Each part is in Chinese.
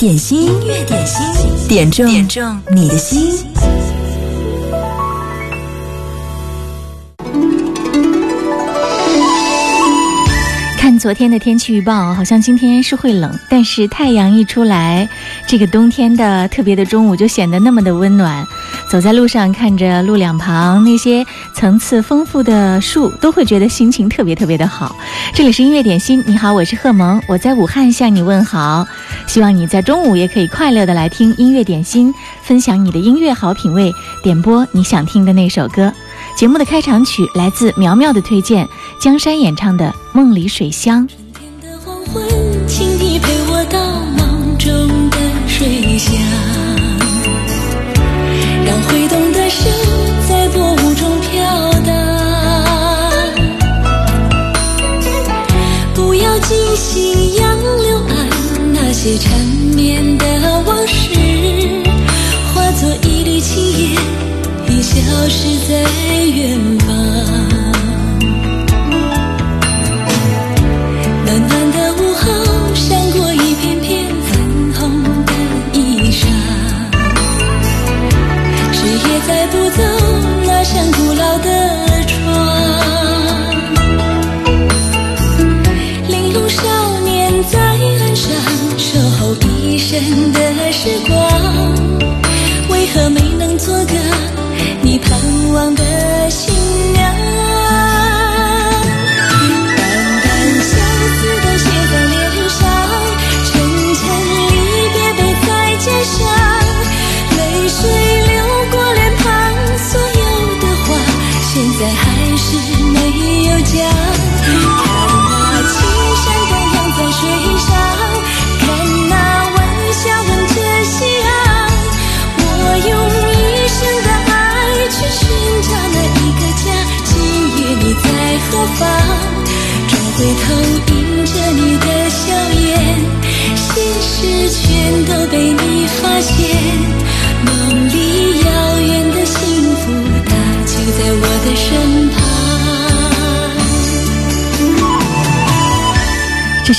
点心，乐点心，点中点中你的心。昨天的天气预报好像今天是会冷，但是太阳一出来，这个冬天的特别的中午就显得那么的温暖。走在路上，看着路两旁那些层次丰富的树，都会觉得心情特别特别的好。这里是音乐点心，你好，我是贺萌，我在武汉向你问好。希望你在中午也可以快乐的来听音乐点心，分享你的音乐好品味，点播你想听的那首歌。节目的开场曲来自苗苗的推荐，江山演唱的。梦里水乡。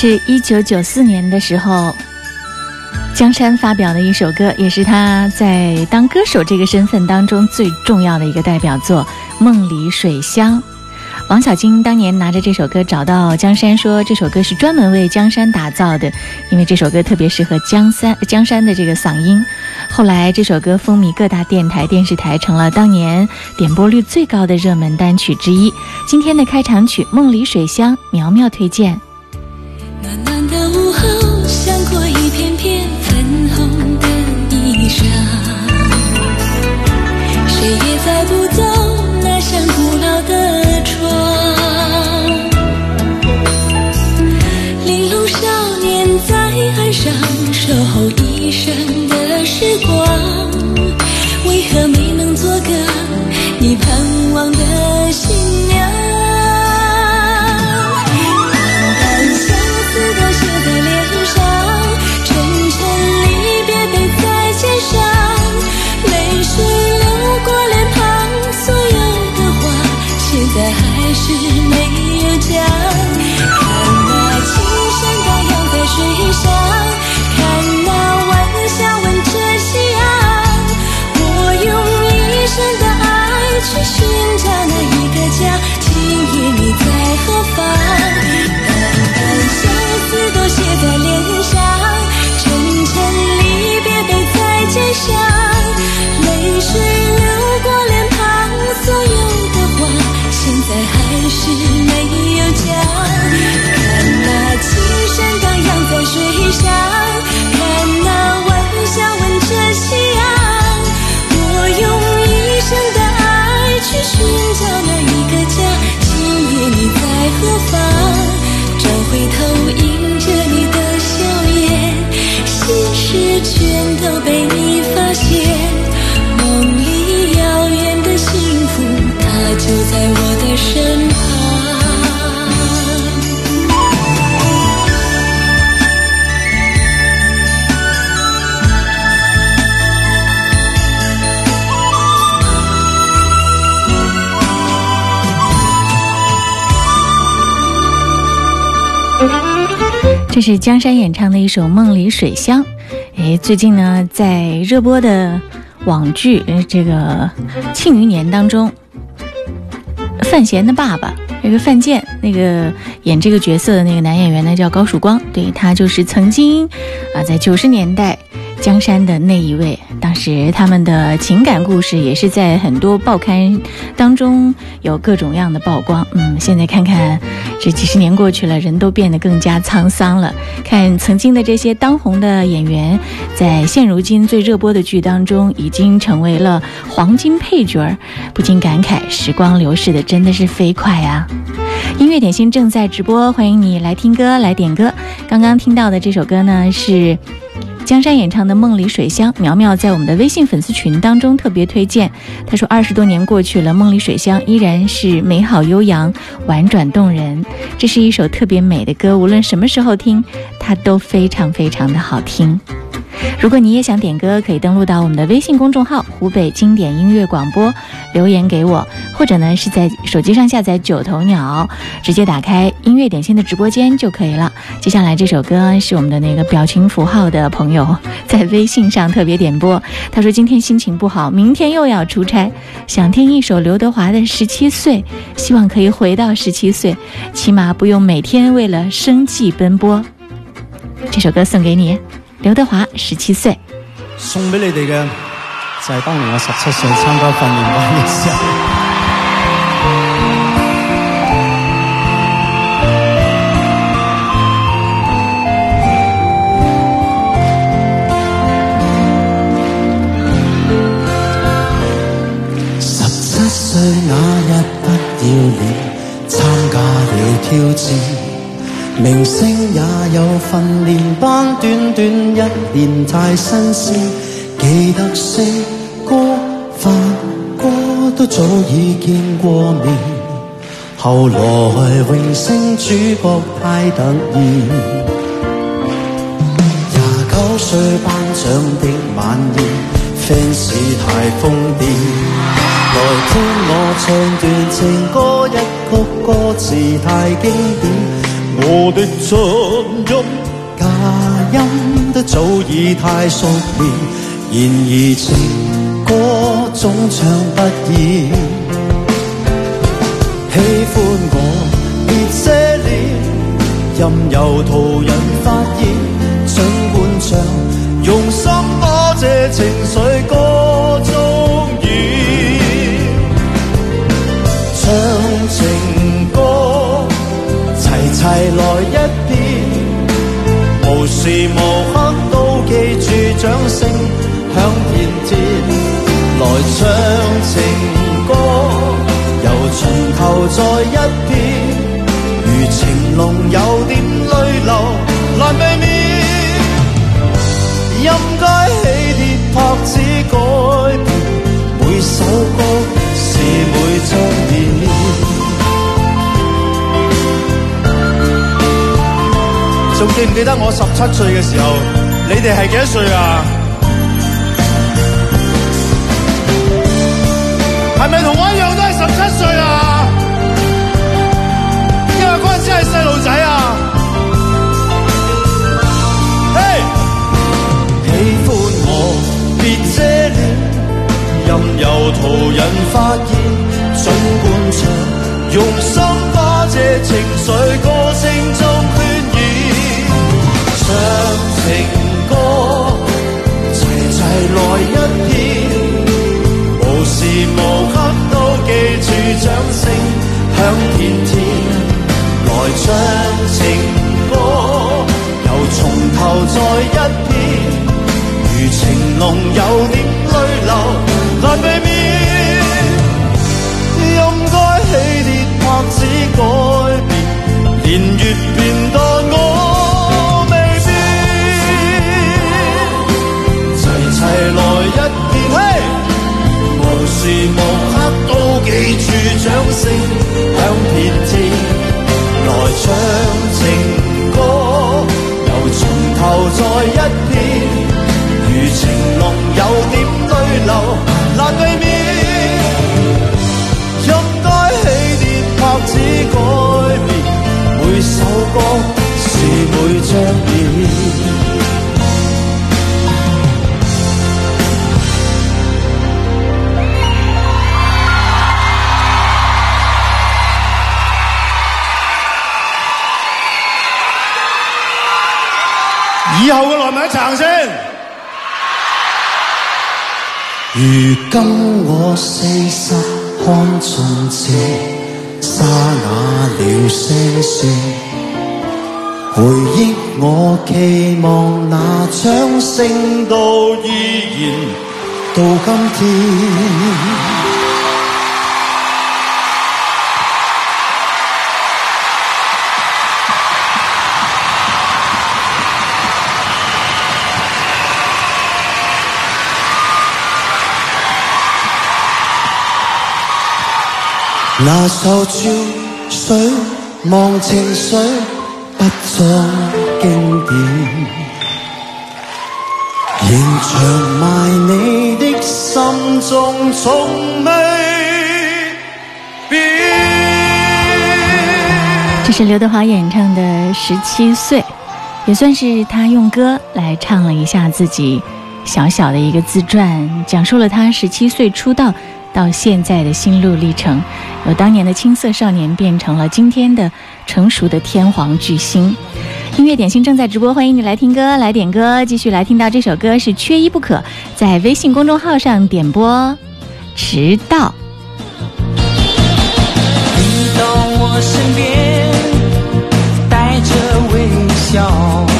是一九九四年的时候，江山发表的一首歌，也是他在当歌手这个身份当中最重要的一个代表作《梦里水乡》。王小晶当年拿着这首歌找到江山，说这首歌是专门为江山打造的，因为这首歌特别适合江山江山的这个嗓音。后来这首歌风靡各大电台、电视台，成了当年点播率最高的热门单曲之一。今天的开场曲《梦里水乡》，苗苗推荐。的午后。江山演唱的一首《梦里水乡》，哎，最近呢在热播的网剧《这个庆余年》当中，范闲的爸爸，那个范建，那个演这个角色的那个男演员呢叫高曙光，对他就是曾经啊在九十年代。江山的那一位，当时他们的情感故事也是在很多报刊当中有各种样的曝光。嗯，现在看看，这几十年过去了，人都变得更加沧桑了。看曾经的这些当红的演员，在现如今最热播的剧当中，已经成为了黄金配角儿，不禁感慨时光流逝的真的是飞快啊！音乐点心正在直播，欢迎你来听歌来点歌。刚刚听到的这首歌呢是。江山演唱的《梦里水乡》，苗苗在我们的微信粉丝群当中特别推荐。他说，二十多年过去了，《梦里水乡》依然是美好、悠扬、婉转动人。这是一首特别美的歌，无论什么时候听，它都非常非常的好听。如果你也想点歌，可以登录到我们的微信公众号“湖北经典音乐广播”，留言给我，或者呢是在手机上下载九头鸟，直接打开音乐点心的直播间就可以了。接下来这首歌是我们的那个表情符号的朋友在微信上特别点播，他说今天心情不好，明天又要出差，想听一首刘德华的《十七岁》，希望可以回到十七岁，起码不用每天为了生计奔波。这首歌送给你。刘德华十七岁，送俾你哋嘅就系当年我十七岁参加训练班嘅时候。十七岁那日不要脸，参加了挑战。明星也有训练班，短短一年太新鲜。记得识歌、发哥都早已见过面。后来荣升主角太得意。廿九岁颁奖的晚宴，fans 太疯癫。来听我唱段情歌，一曲歌词太经典。我的唱音，假音都早已太熟练，然而情歌总唱不厌。喜欢我，别遮脸，任由途人发现。尽管唱，用心把这情绪歌。齐来一遍，无时无刻都记住掌声响遍天，来唱情歌，由从头再一遍，如情浓有点泪流难避免。音阶起跌拍子改变，每首歌是每。仲记唔记得我十七岁嘅时候，你哋系几多岁啊？系咪同我一样都系十七岁啊？因为嗰阵时系细路仔啊！嘿，喜欢我别遮脸，任由途人发现，尽管唱，用心把这情绪歌声。情歌齐齐来一遍，无时无刻都记住掌声响遍天，来唱情歌又从头再一遍，如情浓有点泪流。记住掌声响遍天，来唱情歌，由从头再一遍，如情。如今我四十看尽这沙哑了些声，回忆我期望那掌声都依然到今天。那首《潮水》忘情水不再经典，仍长埋你的心中，从未变。这是刘德华演唱的《十七岁》，也算是他用歌来唱了一下自己小小的一个自传，讲述了他十七岁出道。到现在的心路历程，由当年的青涩少年变成了今天的成熟的天皇巨星。音乐点心正在直播，欢迎你来听歌、来点歌，继续来听到这首歌是缺一不可。在微信公众号上点播《迟到》，你到我身边带着微笑。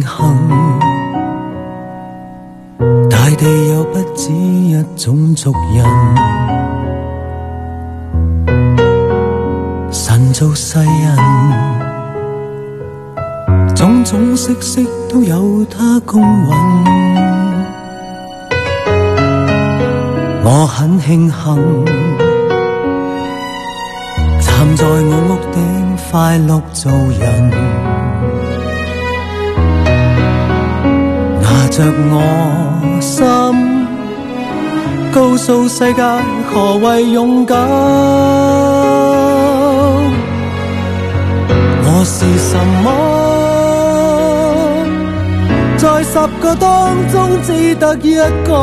庆幸，大地有不止一种族人，神造世人，种种色色都有他公允。我很庆幸，站在我屋顶快乐做人。着我心，告诉世界何为勇敢。我是什么，在十个当中只得一个。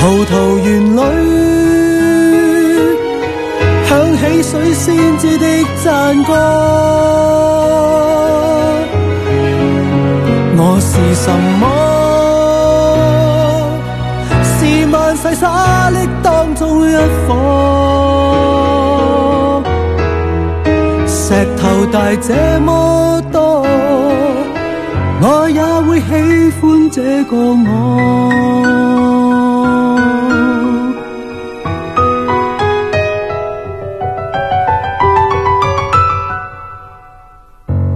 葡萄园里响起水仙子的赞歌。什么？是万世沙砾当中一颗石头大这么多，我也会喜欢这个我。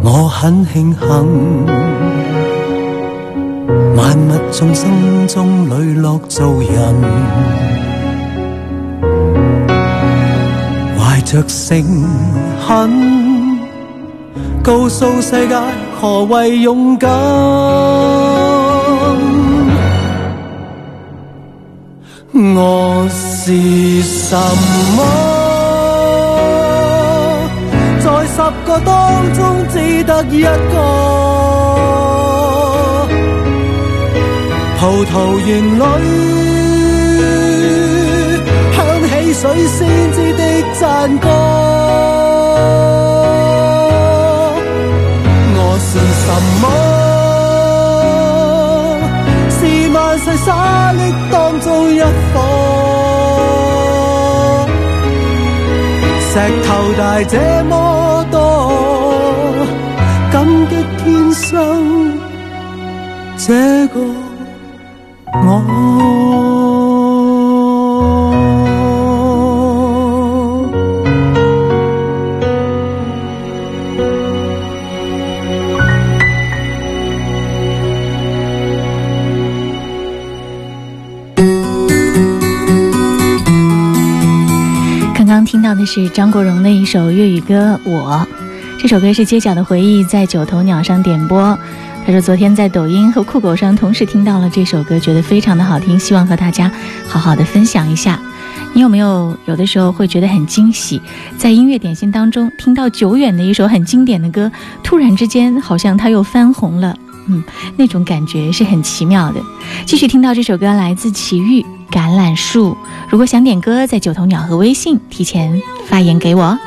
我很庆幸。人物众生中磊落做人，怀着诚恳，告诉世界何为勇敢。我是什么，在十个当中只得一个。葡萄园里响起水仙子的赞歌。我是什么？是万世沙砾当中一颗。石头大这么多，感激天生这个。听到的是张国荣的一首粤语歌《我》，这首歌是《街角的回忆》在九头鸟上点播。他说昨天在抖音和酷狗上同时听到了这首歌，觉得非常的好听，希望和大家好好的分享一下。你有没有有的时候会觉得很惊喜，在音乐点心当中听到久远的一首很经典的歌，突然之间好像它又翻红了？嗯，那种感觉是很奇妙的。继续听到这首歌，来自齐豫《橄榄树》。如果想点歌，在九头鸟和微信提前发言给我。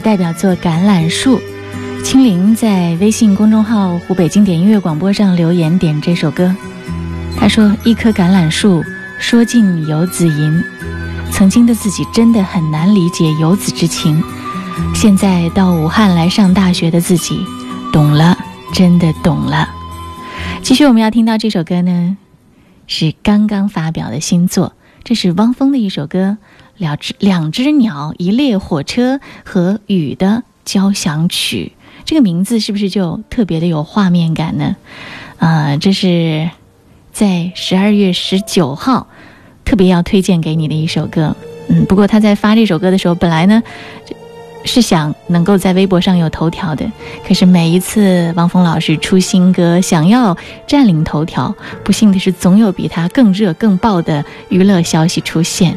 代表作《橄榄树》，青林在微信公众号“湖北经典音乐广播”上留言点这首歌，他说：“一棵橄榄树，说尽游子吟。曾经的自己真的很难理解游子之情，现在到武汉来上大学的自己，懂了，真的懂了。”继续，我们要听到这首歌呢，是刚刚发表的新作，这是汪峰的一首歌。两只两只鸟，一列火车和雨的交响曲，这个名字是不是就特别的有画面感呢？呃，这是在十二月十九号特别要推荐给你的一首歌。嗯，不过他在发这首歌的时候，本来呢是想能够在微博上有头条的，可是每一次汪峰老师出新歌想要占领头条，不幸的是总有比他更热更爆的娱乐消息出现。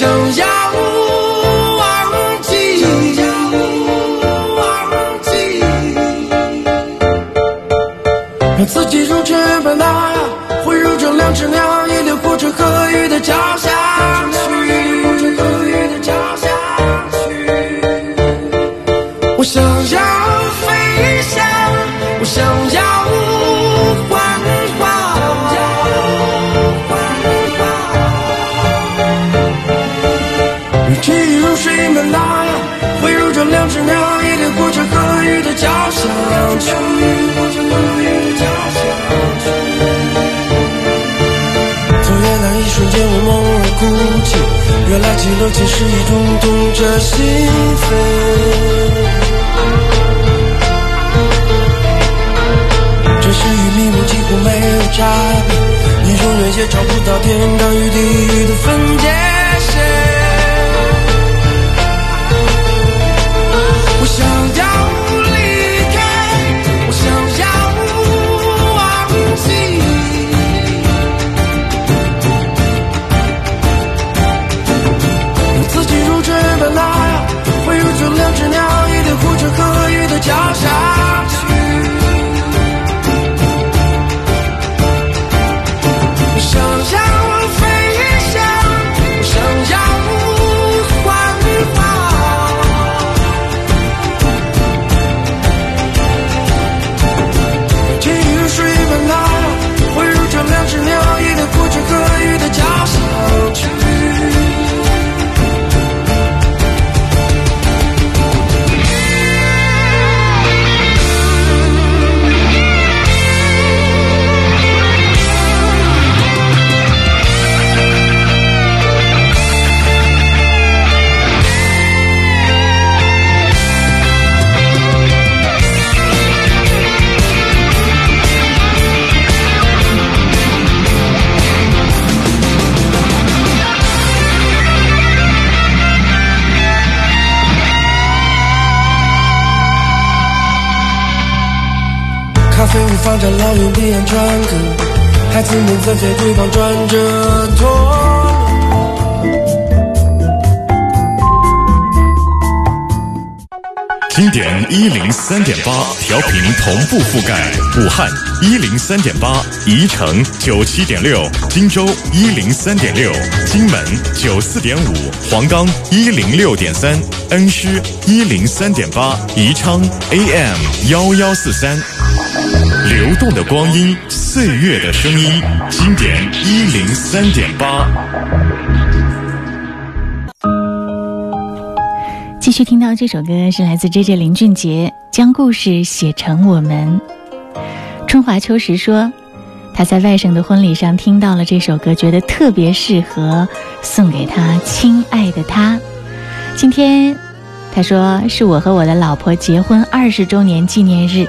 想要忘记，忘记，让自己如尘般大，会如这两只鸟，一粒灰尘和雨的脚下去。我想要飞翔，我想要。属于我这个人的家乡去。走那一瞬间，我猛然哭泣。原来离落寞是一种痛彻心扉。这是与迷雾几乎没有差别，你永远也找不到天堂与地狱的分。放着老转经典一零三点八调频同步覆盖武汉一零三点八，宜城九七点六，荆州一零三点六，荆门九四点五，黄冈一零六点三，恩施一零三点八，宜昌 AM 幺幺四三。流动的光阴，岁月的声音，经典一零三点八。继续听到这首歌是来自 J J 林俊杰，《将故事写成我们》。春华秋实说，他在外甥的婚礼上听到了这首歌，觉得特别适合送给他亲爱的他。今天，他说是我和我的老婆结婚二十周年纪念日。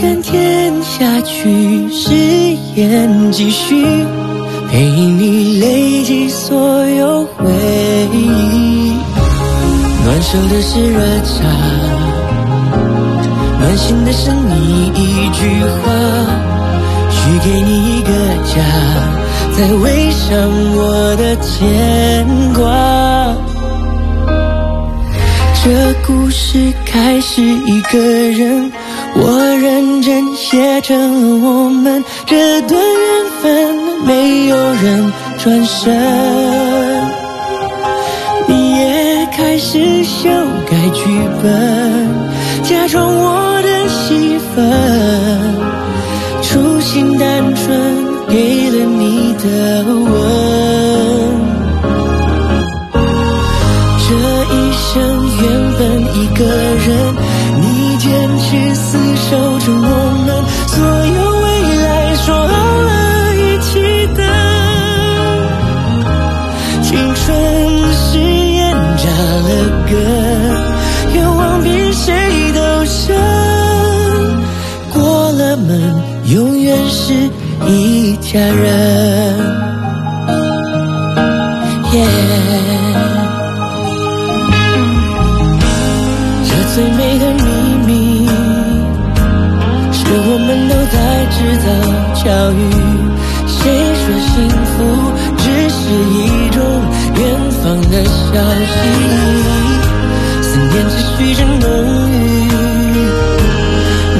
甘甜下去，誓言继续，陪你累积所有回忆。暖手的是热茶，暖心的是你一句话。许给你一个家，再围上我的牵挂。这故事开始一个人。我认真写成了我们这段缘分，没有人转身。你也开始修改剧本，假装我的戏份。初心单纯，给了你的吻。这一生原本一个人。守着我们所有未来，说好了一起等。青春誓言扎了根，愿望比谁都深。过了门，永远是一家人。雨，谁说幸福只是一种远方的消息？思念持续着浓郁，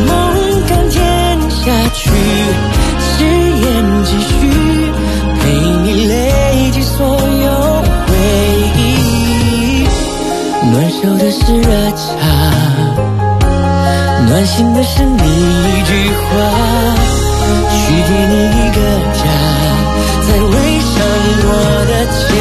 梦甘甜下去，誓言继续，陪你累积所有回忆。暖手的是热茶，暖心的是你一句话。许给你一个家，在未伤过的。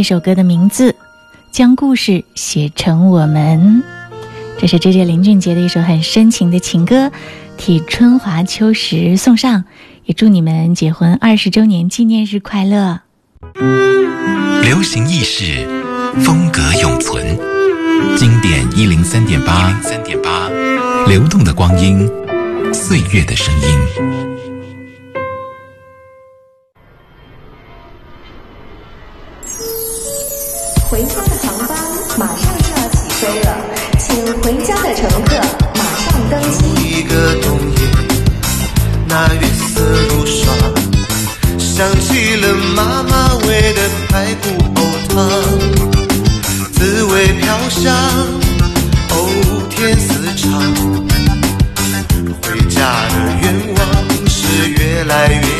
这首歌的名字，将故事写成我们。这是这届林俊杰的一首很深情的情歌，替春华秋实送上，也祝你们结婚二十周年纪念日快乐。流行意识，风格永存，经典一零三点八，三点八，流动的光阴，岁月的声音。如一个冬夜，那月色如霜，想起了妈妈喂的排骨藕汤，滋味飘香，藕甜丝长，回家的愿望是越来越。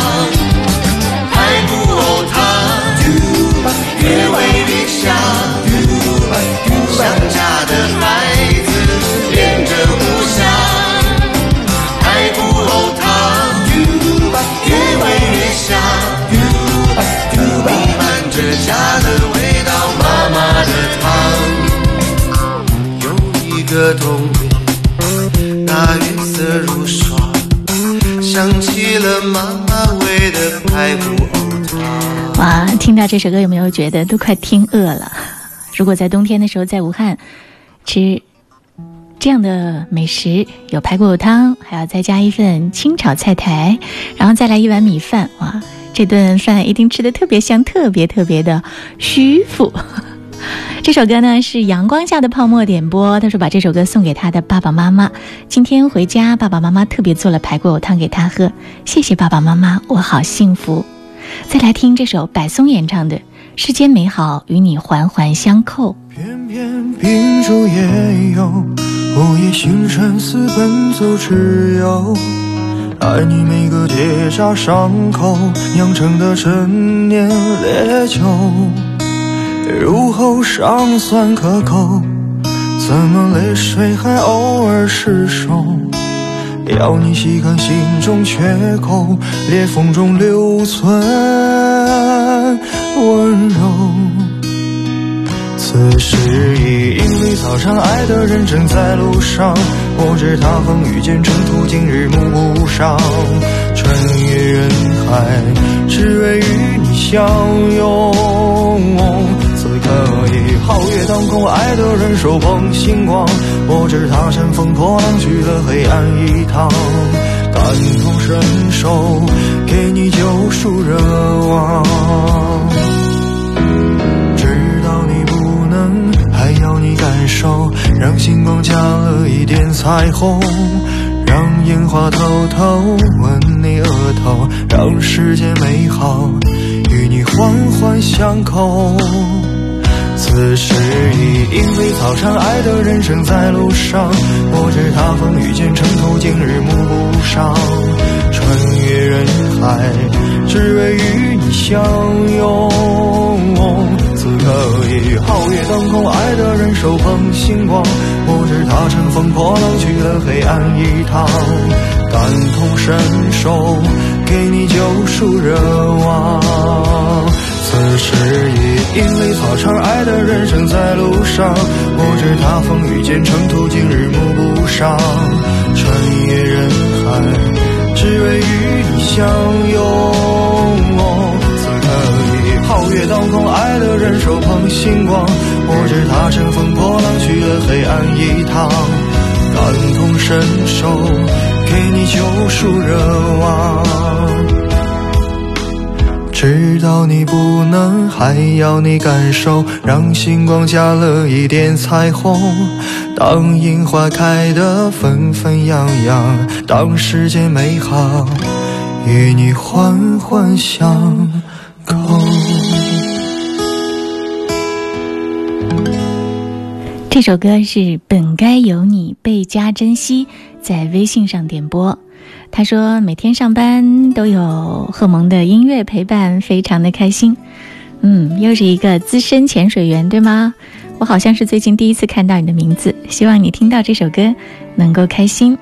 的那色如霜，想起了妈妈喂排骨哇，听到这首歌有没有觉得都快听饿了？如果在冬天的时候在武汉吃这样的美食，有排骨汤，还要再加一份清炒菜苔，然后再来一碗米饭，哇，这顿饭一定吃的特别香，特别特别的舒服。这首歌呢是阳光下的泡沫点播，他说把这首歌送给他的爸爸妈妈。今天回家，爸爸妈妈特别做了排骨藕汤给他喝，谢谢爸爸妈妈，我好幸福。再来听这首白松演唱的《世间美好与你环环相扣》。偏偏烛夜午星辰似奔走之友。爱你每个结痂伤口酿成的陈年烈酒。入喉尚算可口，怎么泪水还偶尔失手？要你吸干心中缺口，裂缝中留存温柔。此时已莺飞草长，爱的人正在路上。我知他风雨兼程途经日暮不赏。穿越人海只为与你相拥。此刻已皓月当空，爱的人手捧星光，我知他乘风破浪去了黑暗一趟。感同身受，给你救赎热望。知道你不能，还要你感受，让星光加了一点彩虹，让烟花偷偷吻你额头，让世间美好与你环环相扣。此时已莺飞草长，爱的人正在路上，不知他风雨兼程途经日暮不赏。穿越人海，只为与你相拥。此刻已皓月当空，爱的人手捧星光，不知他乘风破浪去了黑暗一趟。感同身受，给你救赎热望。此时已莺飞草长，爱的人正在路上，不知他风雨兼程，途经日暮不赏。穿越人海，只为与你相拥。此刻已皓月当空，爱的人手捧星光，不知他乘风破浪，去了黑暗一趟。感同身受，给你救赎热望。知道你不能，还要你感受，让星光加了一点彩虹。当樱花开得纷纷扬扬，当世间美好与你环环相扣。这首歌是《本该有你》，倍加珍惜，在微信上点播。他说：“每天上班都有贺萌的音乐陪伴，非常的开心。”嗯，又是一个资深潜水员，对吗？我好像是最近第一次看到你的名字。希望你听到这首歌能够开心。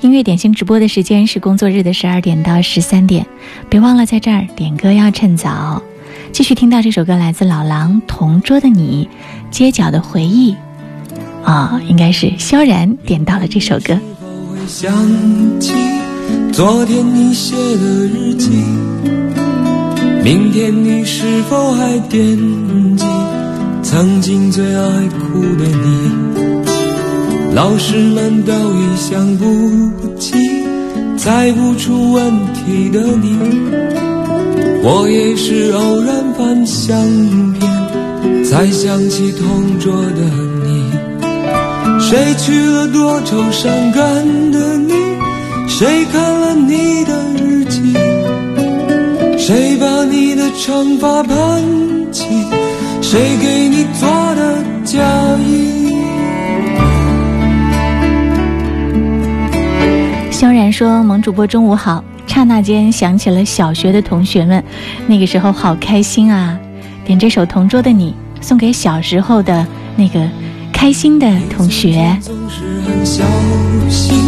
音乐点心直播的时间是工作日的十二点到十三点，别忘了在这儿点歌要趁早。继续听到这首歌，来自老狼《同桌的你》，街角的回忆。啊，应该是萧然点到了这首歌。昨天你写的日记，明天你是否还惦记？曾经最爱哭的你，老师们都已想不起，猜不出问题的你。我也是偶然翻相片，才想起同桌的你。谁去了多愁善感的？谁看了你的日记谁把你的长发盘起谁给你做的嫁衣萧然说萌主播中午好刹那间想起了小学的同学们那个时候好开心啊点这首同桌的你送给小时候的那个开心的同学总是很小心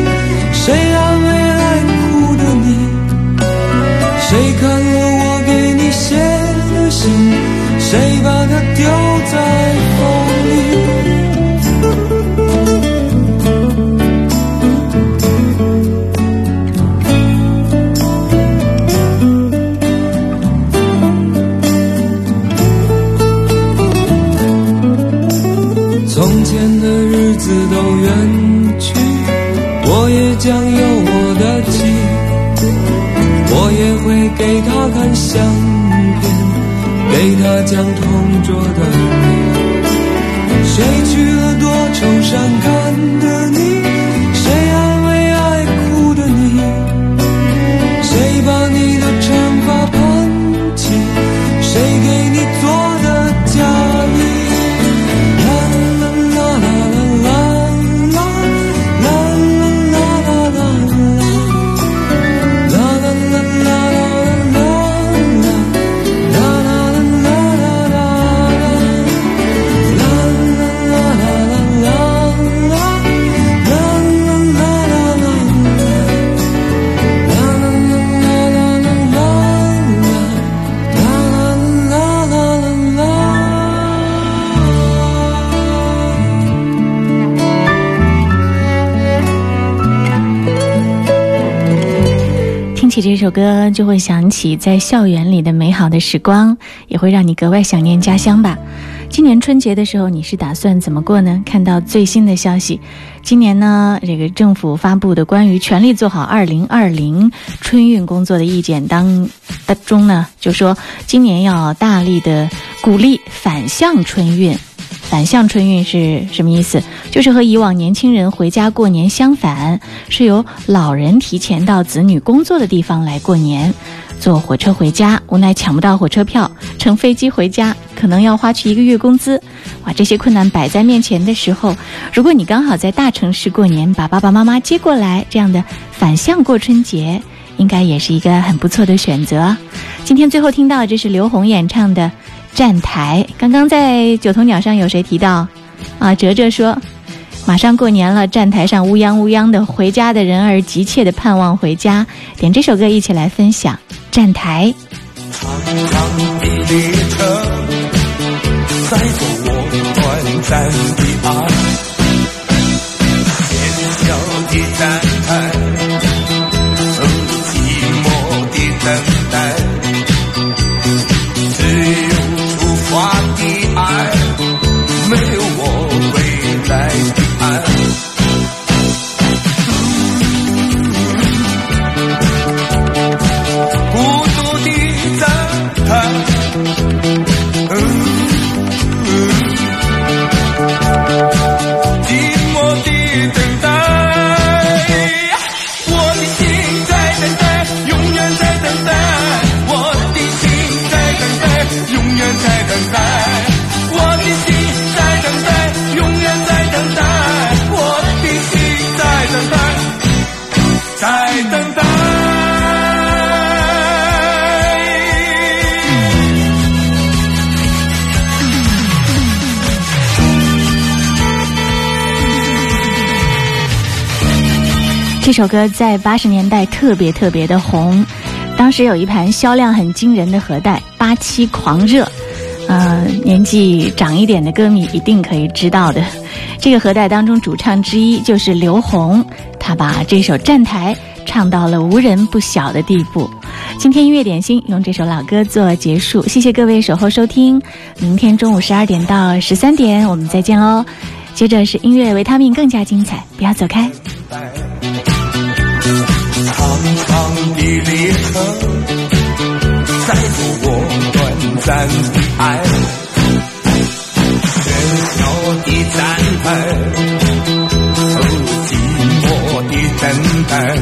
谁把它丢在风里？从前的日子都远去，我也将有我的妻，我也会给他相片。那将同桌的你，谁去了？多愁善感。歌就会想起在校园里的美好的时光，也会让你格外想念家乡吧。今年春节的时候，你是打算怎么过呢？看到最新的消息，今年呢，这个政府发布的关于全力做好2020春运工作的意见当中呢，就说今年要大力的鼓励反向春运。反向春运是什么意思？就是和以往年轻人回家过年相反，是由老人提前到子女工作的地方来过年，坐火车回家，无奈抢不到火车票，乘飞机回家可能要花去一个月工资。哇，这些困难摆在面前的时候，如果你刚好在大城市过年，把爸爸妈妈接过来，这样的反向过春节，应该也是一个很不错的选择。今天最后听到，这是刘红演唱的。站台，刚刚在九头鸟上有谁提到？啊，哲哲说，马上过年了，站台上乌央乌央的回家的人儿，急切的盼望回家。点这首歌一起来分享。站台。长长的列车载着我短暂的爱，的站。这首歌在八十年代特别特别的红，当时有一盘销量很惊人的盒带《八七狂热》，呃，年纪长一点的歌迷一定可以知道的。这个盒带当中主唱之一就是刘虹，他把这首《站台》唱到了无人不晓的地步。今天音乐点心用这首老歌做结束，谢谢各位守候收听。明天中午十二点到十三点，我们再见喽。接着是音乐维他命，更加精彩，不要走开。长长的列车载着我短暂的爱，喧闹的站台，哦寂寞的等待，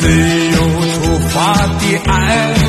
只有出发的爱。